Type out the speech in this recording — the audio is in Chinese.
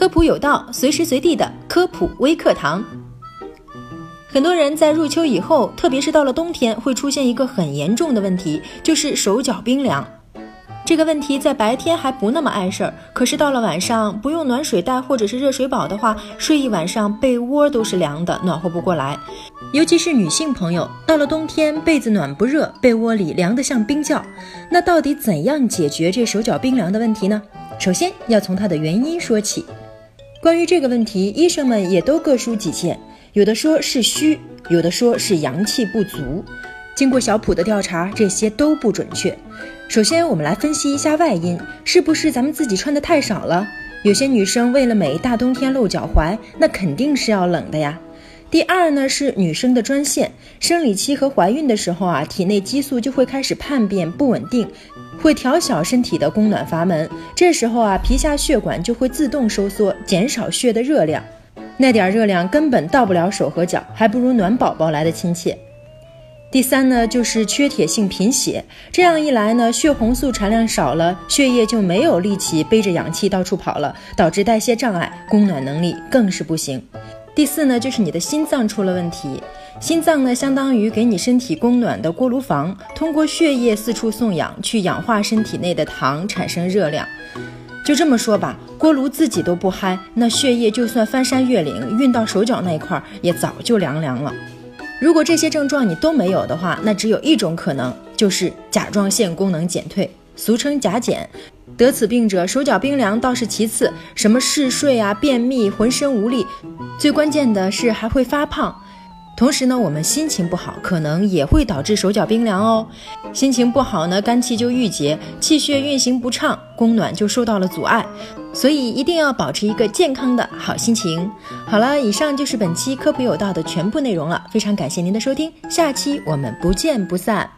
科普有道，随时随地的科普微课堂。很多人在入秋以后，特别是到了冬天，会出现一个很严重的问题，就是手脚冰凉。这个问题在白天还不那么碍事儿，可是到了晚上，不用暖水袋或者是热水宝的话，睡一晚上被窝都是凉的，暖和不过来。尤其是女性朋友，到了冬天被子暖不热，被窝里凉得像冰窖。那到底怎样解决这手脚冰凉的问题呢？首先要从它的原因说起。关于这个问题，医生们也都各抒己见，有的说是虚，有的说是阳气不足。经过小普的调查，这些都不准确。首先，我们来分析一下外因，是不是咱们自己穿的太少了？有些女生为了美，大冬天露脚踝，那肯定是要冷的呀。第二呢，是女生的专线，生理期和怀孕的时候啊，体内激素就会开始叛变不稳定，会调小身体的供暖阀门，这时候啊，皮下血管就会自动收缩，减少血的热量，那点热量根本到不了手和脚，还不如暖宝宝来的亲切。第三呢，就是缺铁性贫血，这样一来呢，血红素产量少了，血液就没有力气背着氧气到处跑了，导致代谢障碍，供暖能力更是不行。第四呢，就是你的心脏出了问题，心脏呢，相当于给你身体供暖的锅炉房，通过血液四处送氧，去氧化身体内的糖，产生热量。就这么说吧，锅炉自己都不嗨，那血液就算翻山越岭运到手脚那一块，也早就凉凉了。如果这些症状你都没有的话，那只有一种可能，就是甲状腺功能减退，俗称甲减。得此病者手脚冰凉倒是其次，什么嗜睡啊、便秘、浑身无力，最关键的是还会发胖。同时呢，我们心情不好，可能也会导致手脚冰凉哦。心情不好呢，肝气就郁结，气血运行不畅，供暖就受到了阻碍。所以一定要保持一个健康的好心情。好了，以上就是本期科普有道的全部内容了，非常感谢您的收听，下期我们不见不散。